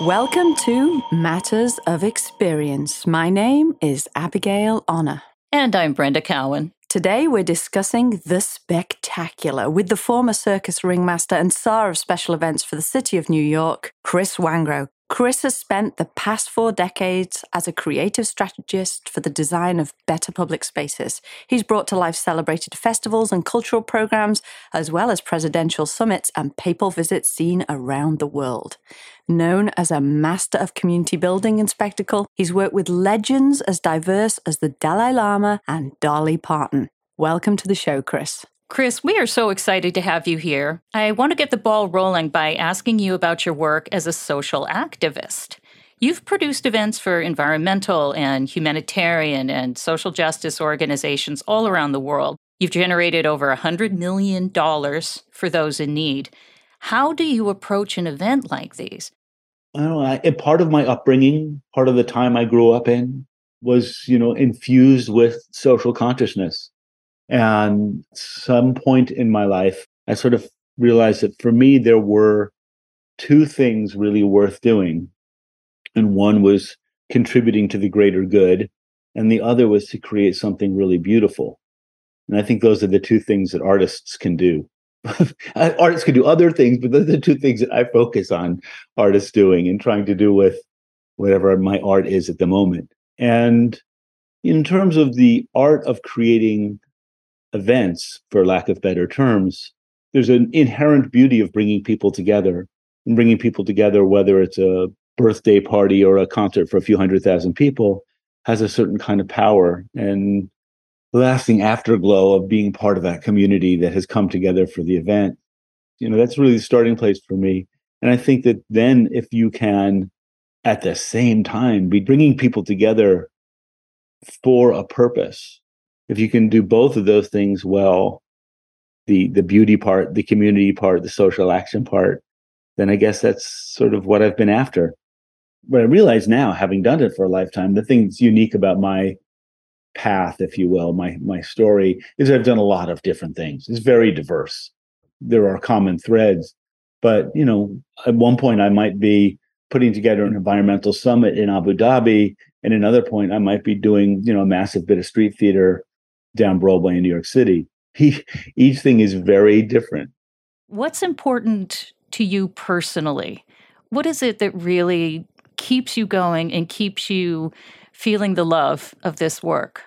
Welcome to Matters of Experience. My name is Abigail Honor. And I'm Brenda Cowan. Today we're discussing the spectacular with the former circus ringmaster and czar of special events for the city of New York, Chris Wangro. Chris has spent the past four decades as a creative strategist for the design of better public spaces. He's brought to life celebrated festivals and cultural programs, as well as presidential summits and papal visits seen around the world. Known as a master of community building and spectacle, he's worked with legends as diverse as the Dalai Lama and Dolly Parton. Welcome to the show, Chris. Chris, we are so excited to have you here. I want to get the ball rolling by asking you about your work as a social activist. You've produced events for environmental and humanitarian and social justice organizations all around the world. You've generated over $100 million for those in need. How do you approach an event like these? I don't know. I, part of my upbringing, part of the time I grew up in, was you know infused with social consciousness and some point in my life, I sort of realized that for me, there were two things really worth doing. And one was contributing to the greater good, and the other was to create something really beautiful. And I think those are the two things that artists can do. Uh, artists can do other things, but those are the two things that I focus on artists doing and trying to do with whatever my art is at the moment. And in terms of the art of creating events, for lack of better terms, there's an inherent beauty of bringing people together and bringing people together, whether it's a birthday party or a concert for a few hundred thousand people, has a certain kind of power and lasting afterglow of being part of that community that has come together for the event. You know, that's really the starting place for me. And I think that then if you can, at the same time, be bringing people together for a purpose, if you can do both of those things well, the the beauty part, the community part, the social action part, then I guess that's sort of what I've been after. What I realize now, having done it for a lifetime, the thing that's unique about my path, if you will, my my story, is I've done a lot of different things. It's very diverse. There are common threads, but you know, at one point I might be putting together an environmental summit in Abu Dhabi, and another point I might be doing, you know, a massive bit of street theater down Broadway in New York City. He, each thing is very different. What's important to you personally? What is it that really keeps you going and keeps you feeling the love of this work?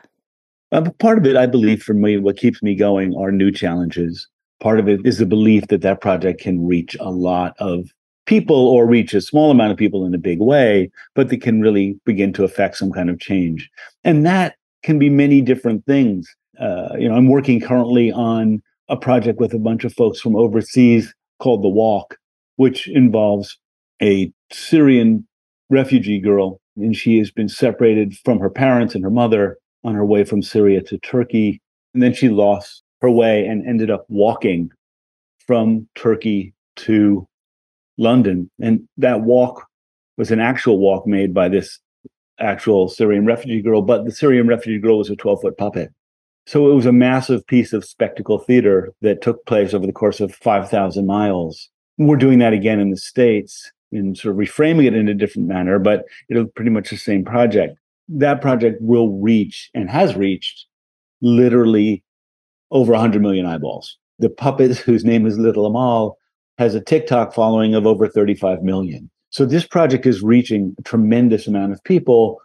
Uh, part of it, I believe, for me, what keeps me going are new challenges. Part of it is the belief that that project can reach a lot of people or reach a small amount of people in a big way, but that can really begin to affect some kind of change. And that can be many different things. Uh, you know, I'm working currently on a project with a bunch of folks from overseas called The Walk, which involves a Syrian refugee girl, and she has been separated from her parents and her mother on her way from Syria to Turkey. And then she lost her way and ended up walking from Turkey to London. And that walk was an actual walk made by this actual Syrian refugee girl, but the Syrian refugee girl was a 12 foot puppet. So it was a massive piece of spectacle theater that took place over the course of 5,000 miles. We're doing that again in the States and sort of reframing it in a different manner, but it'll pretty much the same project. That project will reach and has reached literally over 100 million eyeballs. The puppet, whose name is Little Amal, has a TikTok following of over 35 million. So this project is reaching a tremendous amount of people,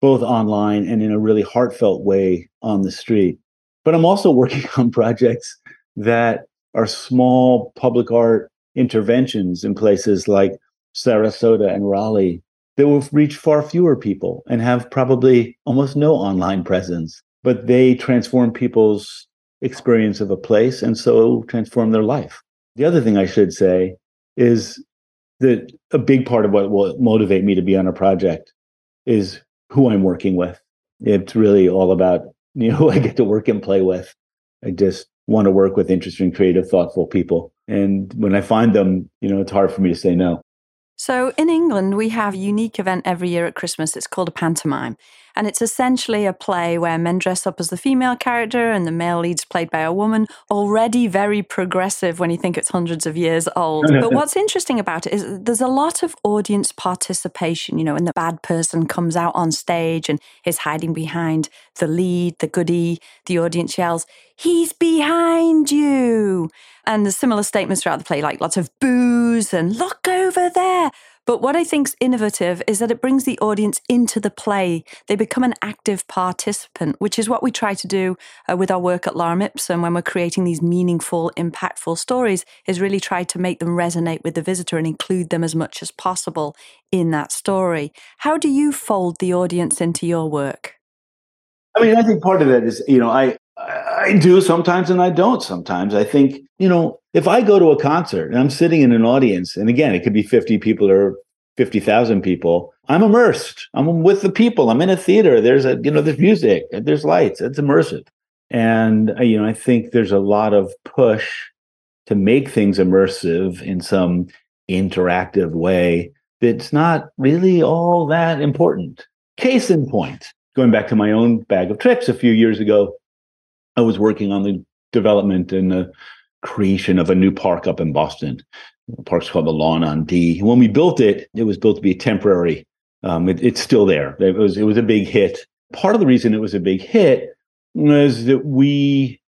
both online and in a really heartfelt way on the street. But I'm also working on projects that are small public art interventions in places like Sarasota and Raleigh that will reach far fewer people and have probably almost no online presence, but they transform people's experience of a place and so transform their life. The other thing I should say is that a big part of what will motivate me to be on a project is who I'm working with. It's really all about you know who I get to work and play with. I just want to work with interesting, creative, thoughtful people. And when I find them, you know, it's hard for me to say no. So in England, we have a unique event every year at Christmas. It's called a pantomime. And it's essentially a play where men dress up as the female character and the male lead's played by a woman, already very progressive when you think it's hundreds of years old. but what's interesting about it is there's a lot of audience participation, you know, when the bad person comes out on stage and is hiding behind the lead, the goody, the audience yells, He's behind you. And there's similar statements throughout the play, like lots of boos and look over there. But what I think is innovative is that it brings the audience into the play. They become an active participant, which is what we try to do uh, with our work at Lorem Ipsum when we're creating these meaningful, impactful stories, is really try to make them resonate with the visitor and include them as much as possible in that story. How do you fold the audience into your work? I mean, I think part of that is, you know, I I do sometimes and I don't sometimes. I think, you know, if I go to a concert and I'm sitting in an audience, and again, it could be 50 people or 50,000 people, I'm immersed. I'm with the people. I'm in a theater. There's a, you know, there's music, there's lights. It's immersive. And, uh, you know, I think there's a lot of push to make things immersive in some interactive way that's not really all that important. Case in point, going back to my own bag of tricks a few years ago, I was working on the development and the creation of a new park up in Boston. The park's called the Lawn on D. When we built it, it was built to be temporary. Um, it, it's still there. It was it was a big hit. Part of the reason it was a big hit was that we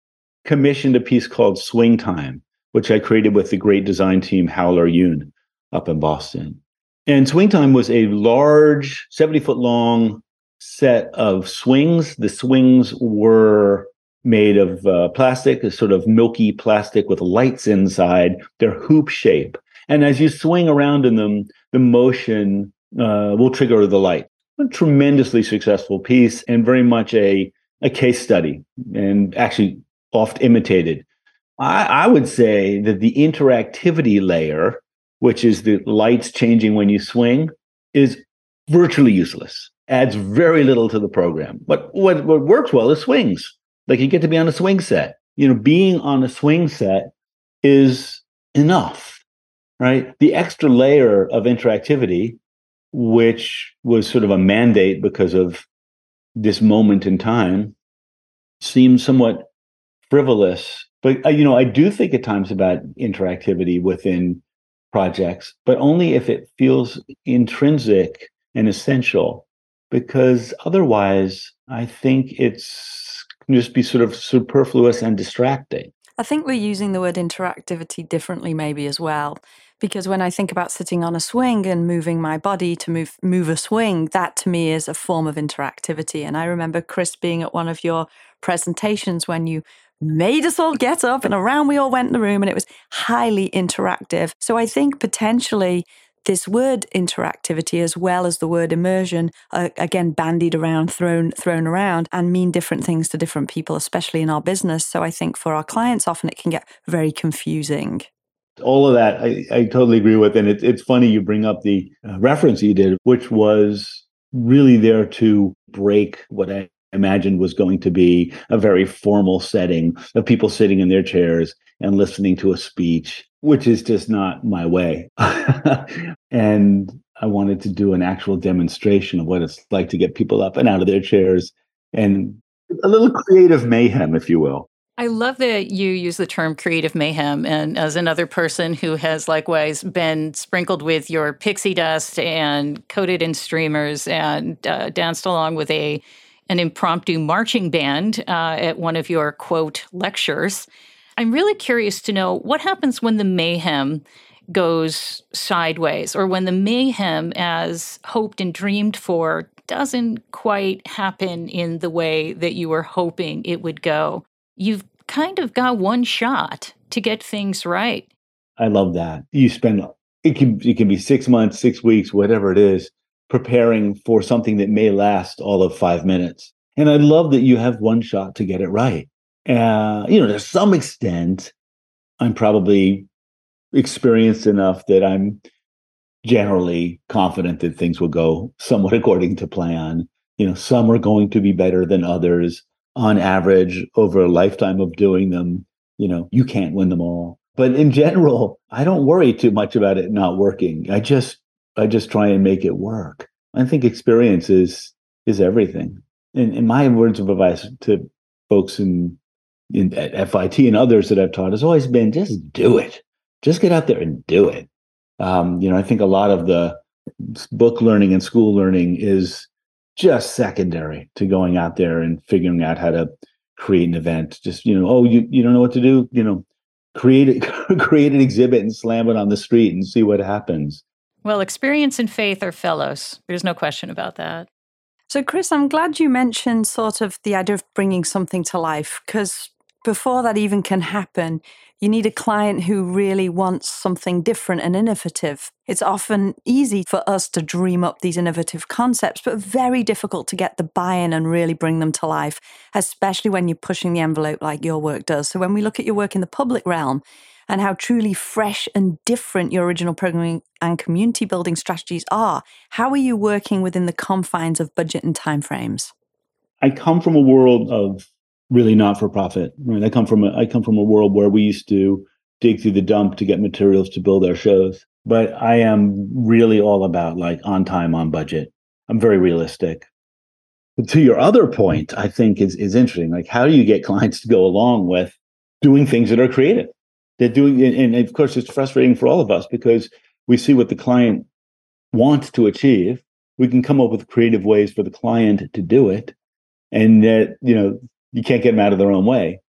commissioned a piece called Swing Time, which I created with the great design team Howeler Yoon up in Boston. And Swing Time was a large, 70 foot long set of swings. The swings were made of uh, plastic, a sort of milky plastic with lights inside. They're hoop shape. And as you swing around in them, the motion uh, will trigger the light. A tremendously successful piece and very much a, a case study and actually oft imitated. I, I would say that the interactivity layer, which is the lights changing when you swing, is virtually useless. Adds very little to the program. But what, what works well is swings. Like you get to be on a swing set. You know, being on a swing set is enough, right? The extra layer of interactivity, which was sort of a mandate because of this moment in time, seems somewhat frivolous. But uh, you know, I do think at times about interactivity within projects, but only if it feels intrinsic and essential. Because otherwise, I think it's can just be sort of superfluous and distracting. I think we're using the word interactivity differently, maybe as well. Because when I think about sitting on a swing and moving my body to move move a swing, that to me is a form of interactivity. And I remember Chris being at one of your presentations when you made us all get up and around we all went in the room and it was highly interactive. So I think potentially this word interactivity as well as the word immersion are again bandied around thrown thrown around and mean different things to different people especially in our business. So i think for our clients often it can get very confusing. All of that i, I totally agree with and it, it's funny you bring up the uh, reference you did which was really there to break what i imagined was going to be a very formal setting of people sitting in their chairs and listening to a speech which is just not my way. and I wanted to do an actual demonstration of what it's like to get people up and out of their chairs and a little creative mayhem, if you will. I love that you use the term creative mayhem. And as another person who has likewise been sprinkled with your pixie dust and coated in streamers and uh, danced along with a an impromptu marching band uh, at one of your quote lectures, I'm really curious to know what happens when the mayhem goes sideways or when the mayhem as hoped and dreamed for doesn't quite happen in the way that you were hoping it would go. You've kind of got one shot to get things right. I love that. You spend it can it can be 6 months, 6 weeks, whatever it is, preparing for something that may last all of 5 minutes. And I love that you have one shot to get it right. Uh, you know, to some extent, I'm probably experienced enough that I'm generally confident that things will go somewhat according to plan. You know, some are going to be better than others. On average, over a lifetime of doing them, you know, you can't win them all. But in general, I don't worry too much about it not working. I just I just try and make it work. I think experience is is everything. And, and my words of advice to folks in, in at FIT and others that I've taught has always been just do it. Just get out there and do it. Um, you know, I think a lot of the book learning and school learning is just secondary to going out there and figuring out how to create an event. Just, you know, oh, you, you don't know what to do, you know, create it, create an exhibit and slam it on the street and see what happens. Well, experience and faith are fellows. There's no question about that. So, Chris, I'm glad you mentioned sort of the idea of bringing something to life because before that even can happen, you need a client who really wants something different and innovative. It's often easy for us to dream up these innovative concepts, but very difficult to get the buy in and really bring them to life, especially when you're pushing the envelope like your work does. So, when we look at your work in the public realm, and how truly fresh and different your original programming and community building strategies are. How are you working within the confines of budget and timeframes? I come from a world of really not for profit. Right? I come from a, I come from a world where we used to dig through the dump to get materials to build our shows. But I am really all about like on time, on budget. I'm very realistic. But to your other point, I think is is interesting. Like, how do you get clients to go along with doing things that are creative? They're doing, and of course, it's frustrating for all of us because we see what the client wants to achieve. We can come up with creative ways for the client to do it, and that you know you can't get them out of their own way.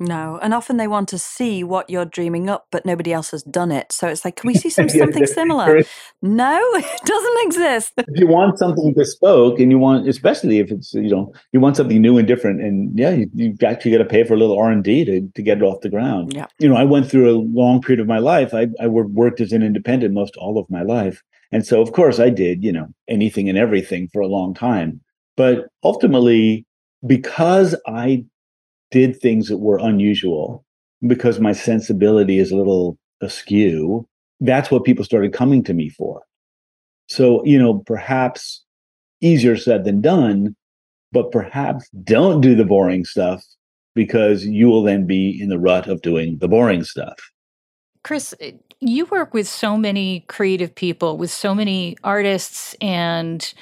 No, and often they want to see what you're dreaming up, but nobody else has done it. So it's like, can we see some something similar? No, it doesn't exist. if you want something bespoke, and you want, especially if it's you know you want something new and different, and yeah, you, you actually got to pay for a little R and D to to get it off the ground. Yeah, you know, I went through a long period of my life. I I worked as an independent most all of my life, and so of course I did you know anything and everything for a long time. But ultimately, because I did things that were unusual because my sensibility is a little askew. That's what people started coming to me for. So, you know, perhaps easier said than done, but perhaps don't do the boring stuff because you will then be in the rut of doing the boring stuff. Chris, eh, you work with so many creative people, with so many artists and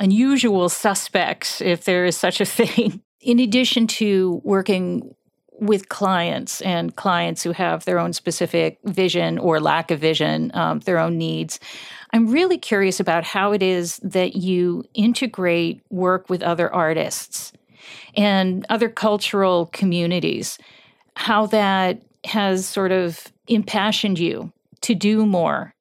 unusual suspects, if there is such a thing. In addition to working with clients and clients who have their own specific vision or lack of vision, um, their own needs, I'm really curious about how it is that you integrate work with other artists and other cultural communities, how that has sort of impassioned you to do more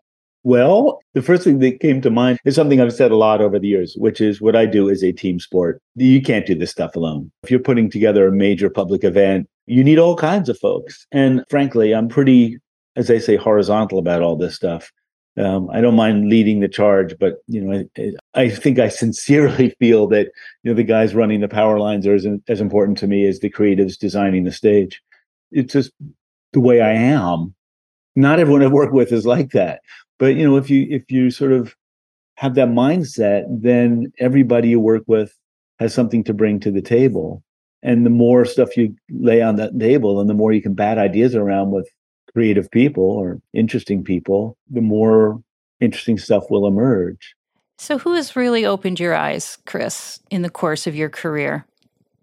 well, the first thing that came to mind is something I've said a lot over the years, which is what I do is a team sport. You can't do this stuff alone. If you're putting together a major public event, you need all kinds of folks. And frankly, I'm pretty, as I say, horizontal about all this stuff. Um, I don't mind leading the charge, but you know, I, I, think I sincerely feel that you know the guys running the power lines are as, as important to me as the creatives designing the stage. It's just the way I am. Not everyone I've worked with is like that but you know if you if you sort of have that mindset then everybody you work with has something to bring to the table. And the more stuff you lay on that table and the more you can bat ideas around with creative people or interesting people the more interesting stuff will emerge. So who has really opened your eyes chris in the course of your career?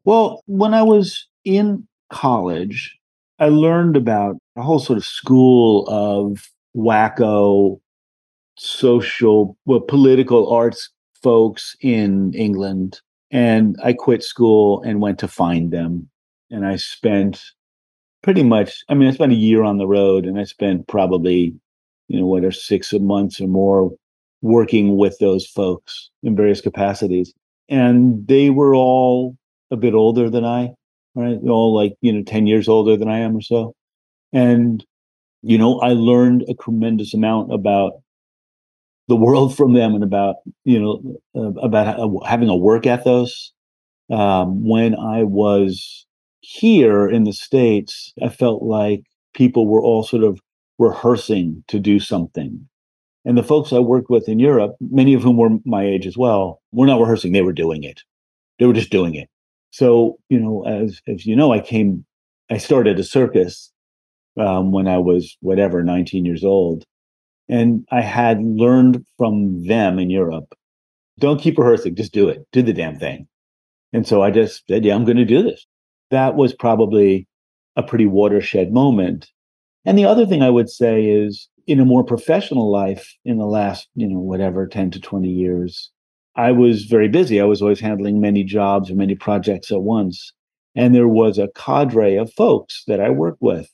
Well when i was in college i learned about a whole sort of school of wacko social, well, political arts folks in England. And I quit school and went to find them. And I spent pretty much, I mean, I spent a year on the road and I spent probably, you know, what are six months or more working with those folks in various capacities. And they were all a bit older than I, right? All like, you know, 10 years older than I am or so. And, you know, I learned a tremendous amount about the world from them and about you know uh, about uh, having a work ethos. Um, when I was here in the states, I felt like people were all sort of rehearsing to do something. And the folks I worked with in Europe, many of whom were my age as well, were not rehearsing; they were doing it. They were just doing it. So you know, as as you know, I came, I started a circus um, when I was whatever, 19 years old, and I had learned from them in Europe Don't keep rehearsing. Just do it. Do the damn thing. And so I just said, yeah, I'm going to do this. That was probably a pretty watershed moment. And the other thing I would say is in a more professional life in the last, you know, whatever, 10 to 20 years, I was very busy. I was always handling many jobs or many projects at once. And there was a cadre of folks that I worked with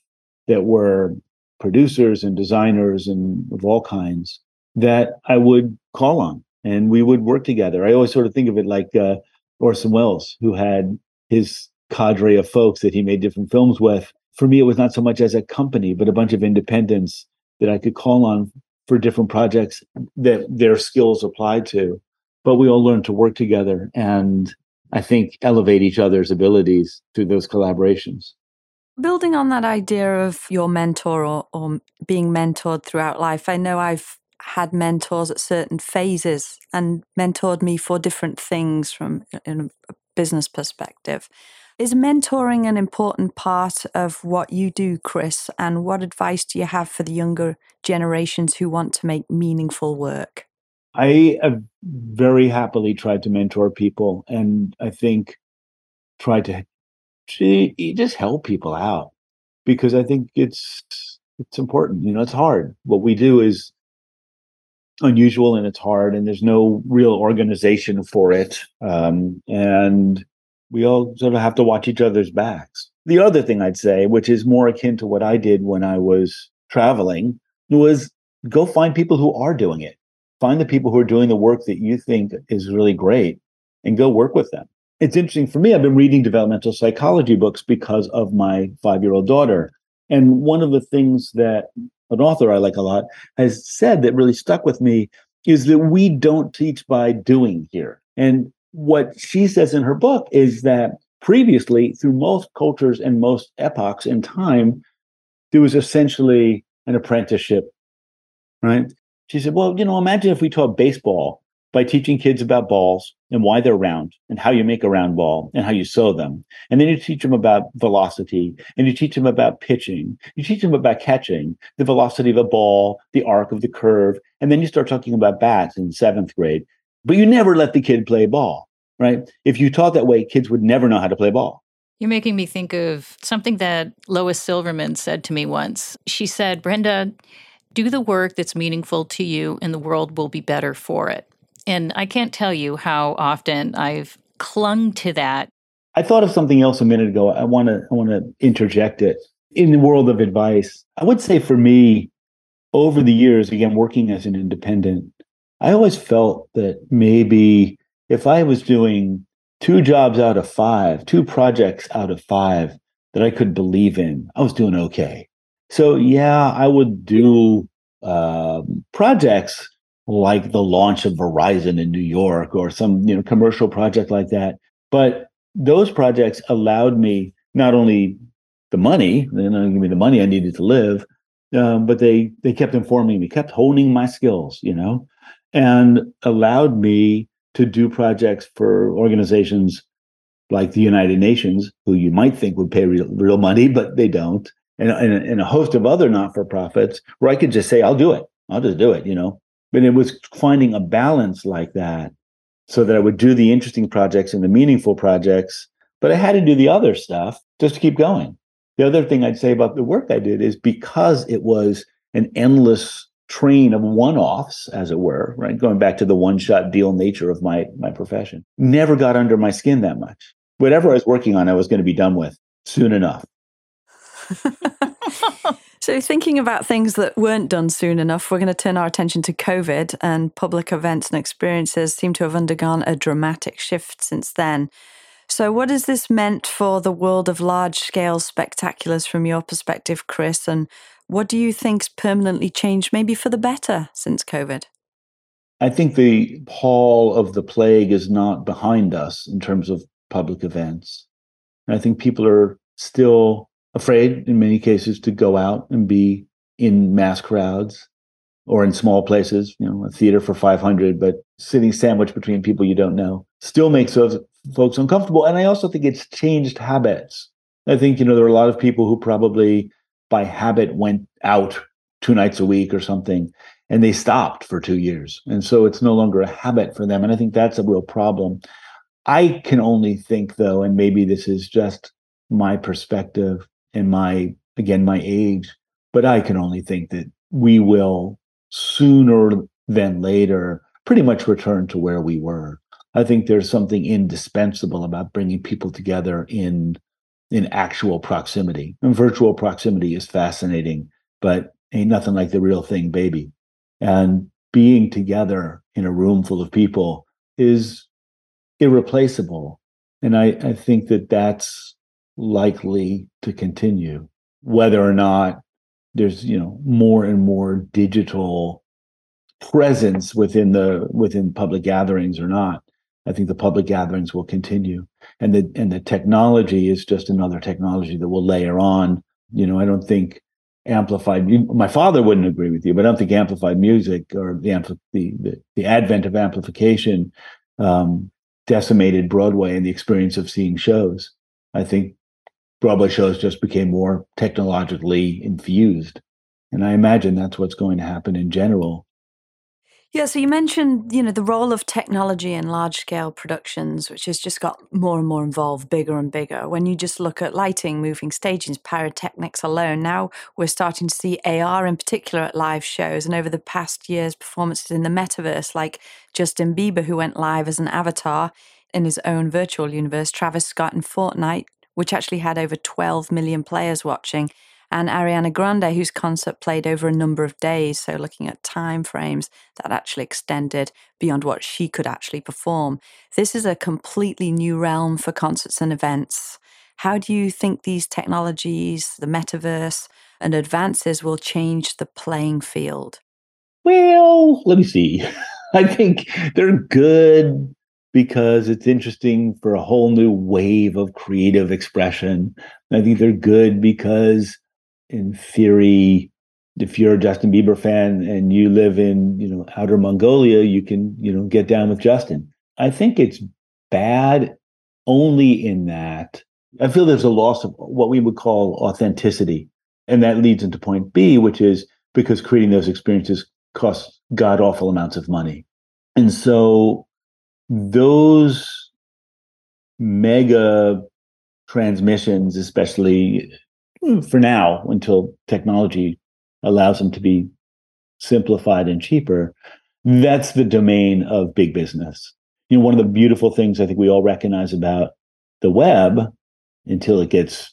that were producers and designers and of all kinds that I would call on and we would work together. I always sort of think of it like uh, Orson Welles, who had his cadre of folks that he made different films with. For me, it was not so much as a company, but a bunch of independents that I could call on for different projects that their skills applied to. But we all learned to work together and I think elevate each other's abilities through those collaborations. Building on that idea of your mentor or, or being mentored throughout life, I know I've had mentors at certain phases and mentored me for different things from a business perspective. Is mentoring an important part of what you do, Chris? And what advice do you have for the younger generations who want to make meaningful work? I have very happily tried to mentor people and I think tried to just help people out because I think it's it's important. You know, it's hard. What we do is unusual and it's hard and there's no real organization for it um, and we all sort of have to watch each other's backs the other thing i'd say which is more akin to what i did when i was traveling was go find people who are doing it find the people who are doing the work that you think is really great and go work with them it's interesting for me i've been reading developmental psychology books because of my five year old daughter and one of the things that an author I like a lot, has said that really stuck with me is that we don't teach by doing here. And what she says in her book is that previously, through most cultures and most epochs in time, there was essentially an apprenticeship, right? She said, Well, you know, imagine if we taught baseball by teaching kids about balls and why they're round and how you make a round ball and how you sew them. And then you teach them about velocity and you teach them about pitching. You teach them about catching, the velocity of a ball, the arc of the curve. And then you start talking about bats in seventh grade. But you never let the kid play ball, right? If you taught that way, kids would never know how to play ball. You're making me think of something that Lois Silverman said to me once. She said, Brenda, do the work that's meaningful to you, and the world will be better for it. And I can't tell you how often I've clung to that. I thought of something else a minute ago. I want to I want to interject it. In the world of advice, I would say for me over the years again working as an independent, I always felt that maybe if I was doing two jobs out of 5, two projects out of 5 that I could believe in, I was doing okay. So yeah, I would do uh, projects like the launch of Verizon in New York or some you know commercial project like that. But those projects allowed me not only the money, they didn't give me the money I needed to live, um, but they they kept informing me, kept honing my skills, you know, and allowed me to do projects for organizations like the United Nations, who you might think would pay real, real money, but they don't, and, and, and a host of other not for profits where I could just say, I'll do it. I'll just do it, you know. But it was finding a balance like that so that I would do the interesting projects and the meaningful projects, but I had to do the other stuff just to keep going. The other thing I'd say about the work I did is because it was an endless train of one-offs, as it were, right? Going back to the one-shot deal nature of my my profession, never got under my skin that much. Whatever I was working on, I was going to be done with soon enough. So, thinking about things that weren't done soon enough, we're going to turn our attention to COVID, and public events and experiences seem to have undergone a dramatic shift since then. So, what has this meant for the world of large scale spectaculars from your perspective, Chris? And what do you think's permanently changed, maybe for the better, since COVID? I think the pall of the plague is not behind us in terms of public events. And I think people are still afraid in many cases to go out and be in mass crowds or in small places, you know, a theater for 500, but sitting sandwiched between people you don't know still makes those folks uncomfortable. And I also think it's changed habits. I think, you know, there are a lot of people who probably by habit went out two nights a week or something. And they stopped for two years. And so it's no longer a habit for them. And I think that's a real problem. I can only think, though, and maybe this is just my perspective and my, again, my age, but I can only think that we will sooner than later pretty much return to where we were. I think there's something indispensable about bringing people together in in actual proximity. And virtual proximity is fascinating, but ain't nothing like the real thing, baby. And being together in a room full of people is irreplaceable. And I, I think that that's likely to continue, whether or not there's you know more and more digital presence within the within public gatherings or not. I think the public gatherings will continue, and the and the technology is just another technology that will layer on. You know, I don't think amplified. My father wouldn't agree with you, but I don't think amplified music or the the the, the advent of amplification um, decimated Broadway and the experience of seeing shows. I think Broadway shows just became more technologically infused, and I imagine that's what's going to happen in general yeah, so you mentioned, you know, the role of technology in large scale productions, which has just got more and more involved, bigger and bigger. When you just look at lighting, moving stages, pyrotechnics alone, now we're starting to see AR in particular at live shows. And over the past year's performances in the metaverse, like Justin Bieber, who went live as an avatar in his own virtual universe, Travis Scott in Fortnite, which actually had over 12 million players watching and Ariana Grande, whose concert played over a number of days. So, looking at time frames that actually extended beyond what she could actually perform. This is a completely new realm for concerts and events. How do you think these technologies, the metaverse, and advances will change the playing field? Well, let me see. I think they're good because it's interesting for a whole new wave of creative expression. I think they're good because in theory, if you're a Justin Bieber fan and you live in, you know, outer Mongolia, you can, you know, get down with Justin. I think it's bad only in that I feel there's a loss of what we would call authenticity. And that leads into point B, which is because creating those experiences costs god awful amounts of money. And so those mega transmissions, especially mm, for now until technology allows them to be simplified and cheaper that's the domain of big business. You know one of the beautiful things i think we all recognize about the web until it gets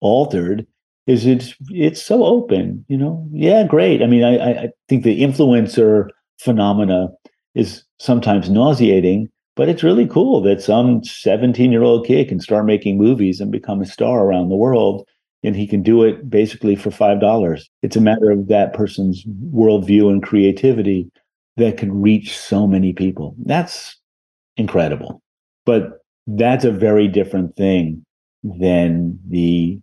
altered is it's it's so open you know? Yeah great. I mean i i think the influencer phenomena is sometimes nauseating but it's really cool that some 17 year old kid can start making movies and become a star around the world and he can do it basically for five dollars. It's a matter of that person's worldview and creativity that can reach so many people. That's incredible. But that's a very different thing than the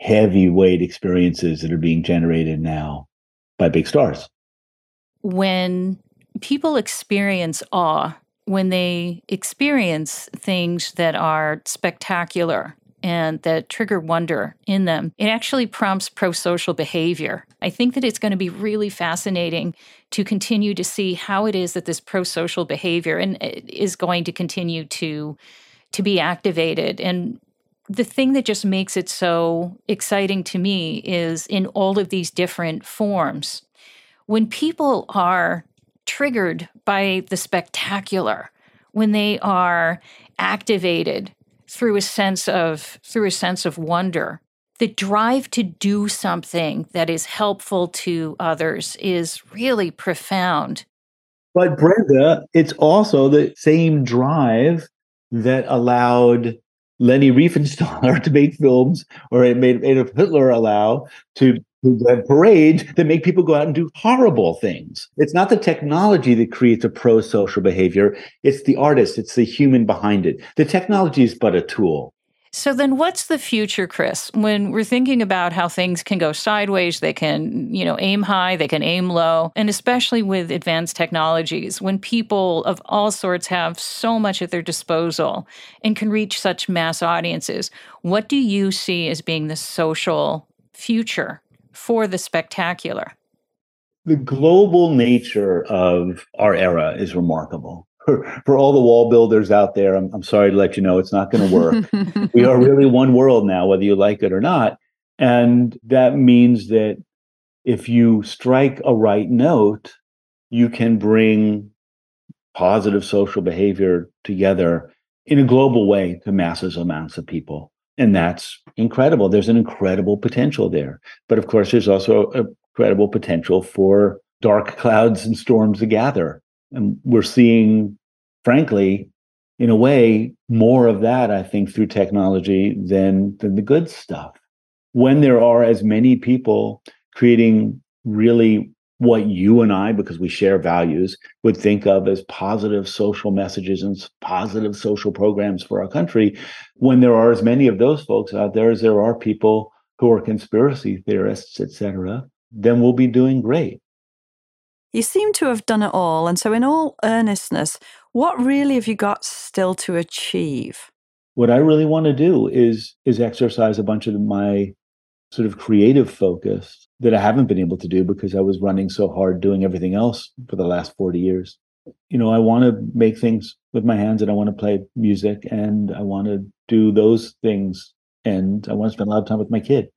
heavyweight experiences that are being generated now by big stars. When people experience awe, when they experience things that are spectacular, and that trigger wonder in them, it actually prompts pro social behavior. I think that it's going to be really fascinating to continue to see how it is that this pro social behavior and is going to continue to to be activated and the thing that just makes it so exciting to me is in all of these different forms when people are triggered by the spectacular when they are activated through a sense of through a sense of wonder. The drive to do something that is helpful to others is really profound. But brenda it's also the same drive that allowed leni riefenstahl to make films or it made adolf hitler allow to who parades that make people go out and do horrible things. It's not the technology that creates a pro social behavior, it's the artist, it's the human behind it. The technology is but a tool. So then what's the future, Chris? When we're thinking about how things can go sideways, they can, you know, aim high, they can aim low, and especially with advanced technologies, when people of all sorts have so much at their disposal and can reach such mass audiences, what do you see as being the social future for the spectacular? the global nature of our era is remarkable. For, for all the wall builders out there, I'm, I'm sorry to let you know it's not going to work. we are really one world now, whether you like it or not. And that means that if you strike a right note, you can bring positive social behavior together in a global way to masses amounts of people. And that's incredible. There's an incredible potential there. But of course, there's also a incredible potential for dark clouds and storms to gather. And we're seeing, frankly, in a way, more of that, I think, through technology than, than the good stuff. When there are as many people creating really what you and I, because we share values, would think of as positive social messages and positive social programs for our country, when there are as many of those folks out there as there are people who are conspiracy theorists, et cetera, then we'll be doing great. You seem to have done it all. And so, in all earnestness, what really have you got still to achieve? What I really want to do is is exercise a bunch of my sort of creative focus that I haven't been able to do because I was running so hard doing everything else for the last 40 years. You know, I want to make things with my hands and I want to play music and I want to do those things and I want to spend a lot of time with my kid.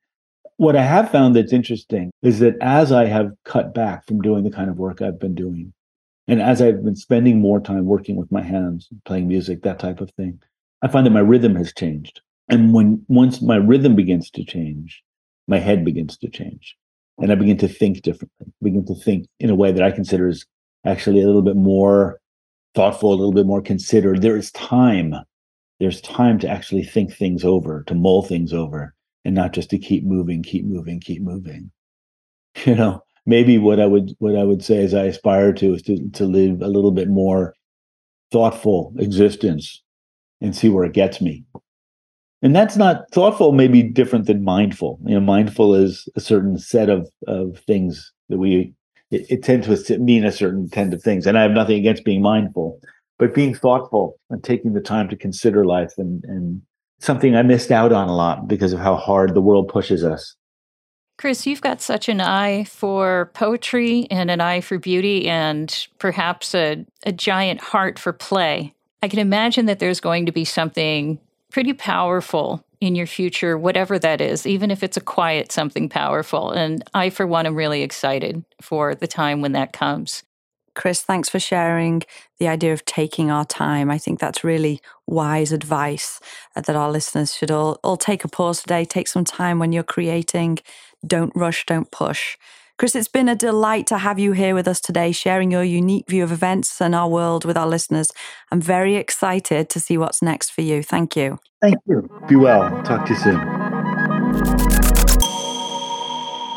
What I have found that's interesting is that as I have cut back from doing the kind of work I've been doing, and as I've been spending more time working with my hands, playing music, that type of thing, I find that my rhythm has changed. And when once my rhythm begins to change, my head begins to change and I begin to think differently, begin to think in a way that I consider is actually a little bit more thoughtful, a little bit more considered. There is time. There's time to actually think things over, to mull things over, and not just to keep moving, keep moving, keep moving. You know, maybe what I would what I would say is I aspire to is to to live a little bit more thoughtful existence and see where it gets me and that's not thoughtful maybe different than mindful. You know mindful is a certain set of of things that we it, it tends to mean a certain kind of things. And i have nothing against being mindful but being thoughtful and taking the time to consider life and and something i missed out on a lot because of how hard the world pushes us. Chris, you've got such an eye for poetry and an eye for beauty and perhaps a, a giant heart for play. I can imagine that there's going to be something pretty powerful in your future, whatever that is, even if it's a quiet something powerful. And I, for one, am really excited for the time when that comes. Chris, thanks for sharing the idea of taking our time. I think that's really wise advice uh, that our listeners should all, all take a pause today, take some time when you're creating. Don't rush, don't push. Chris, it's been a delight to have you here with us today, sharing your unique view of events and our world with our listeners. I'm very excited to see what's next for you. Thank you. Thank you. Be well. Talk to you soon.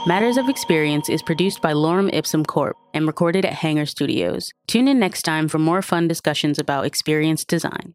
Matters of Experience is produced by Lorem Ipsum Corp and recorded at Hanger Studios. Tune in next time for more fun discussions about experience design.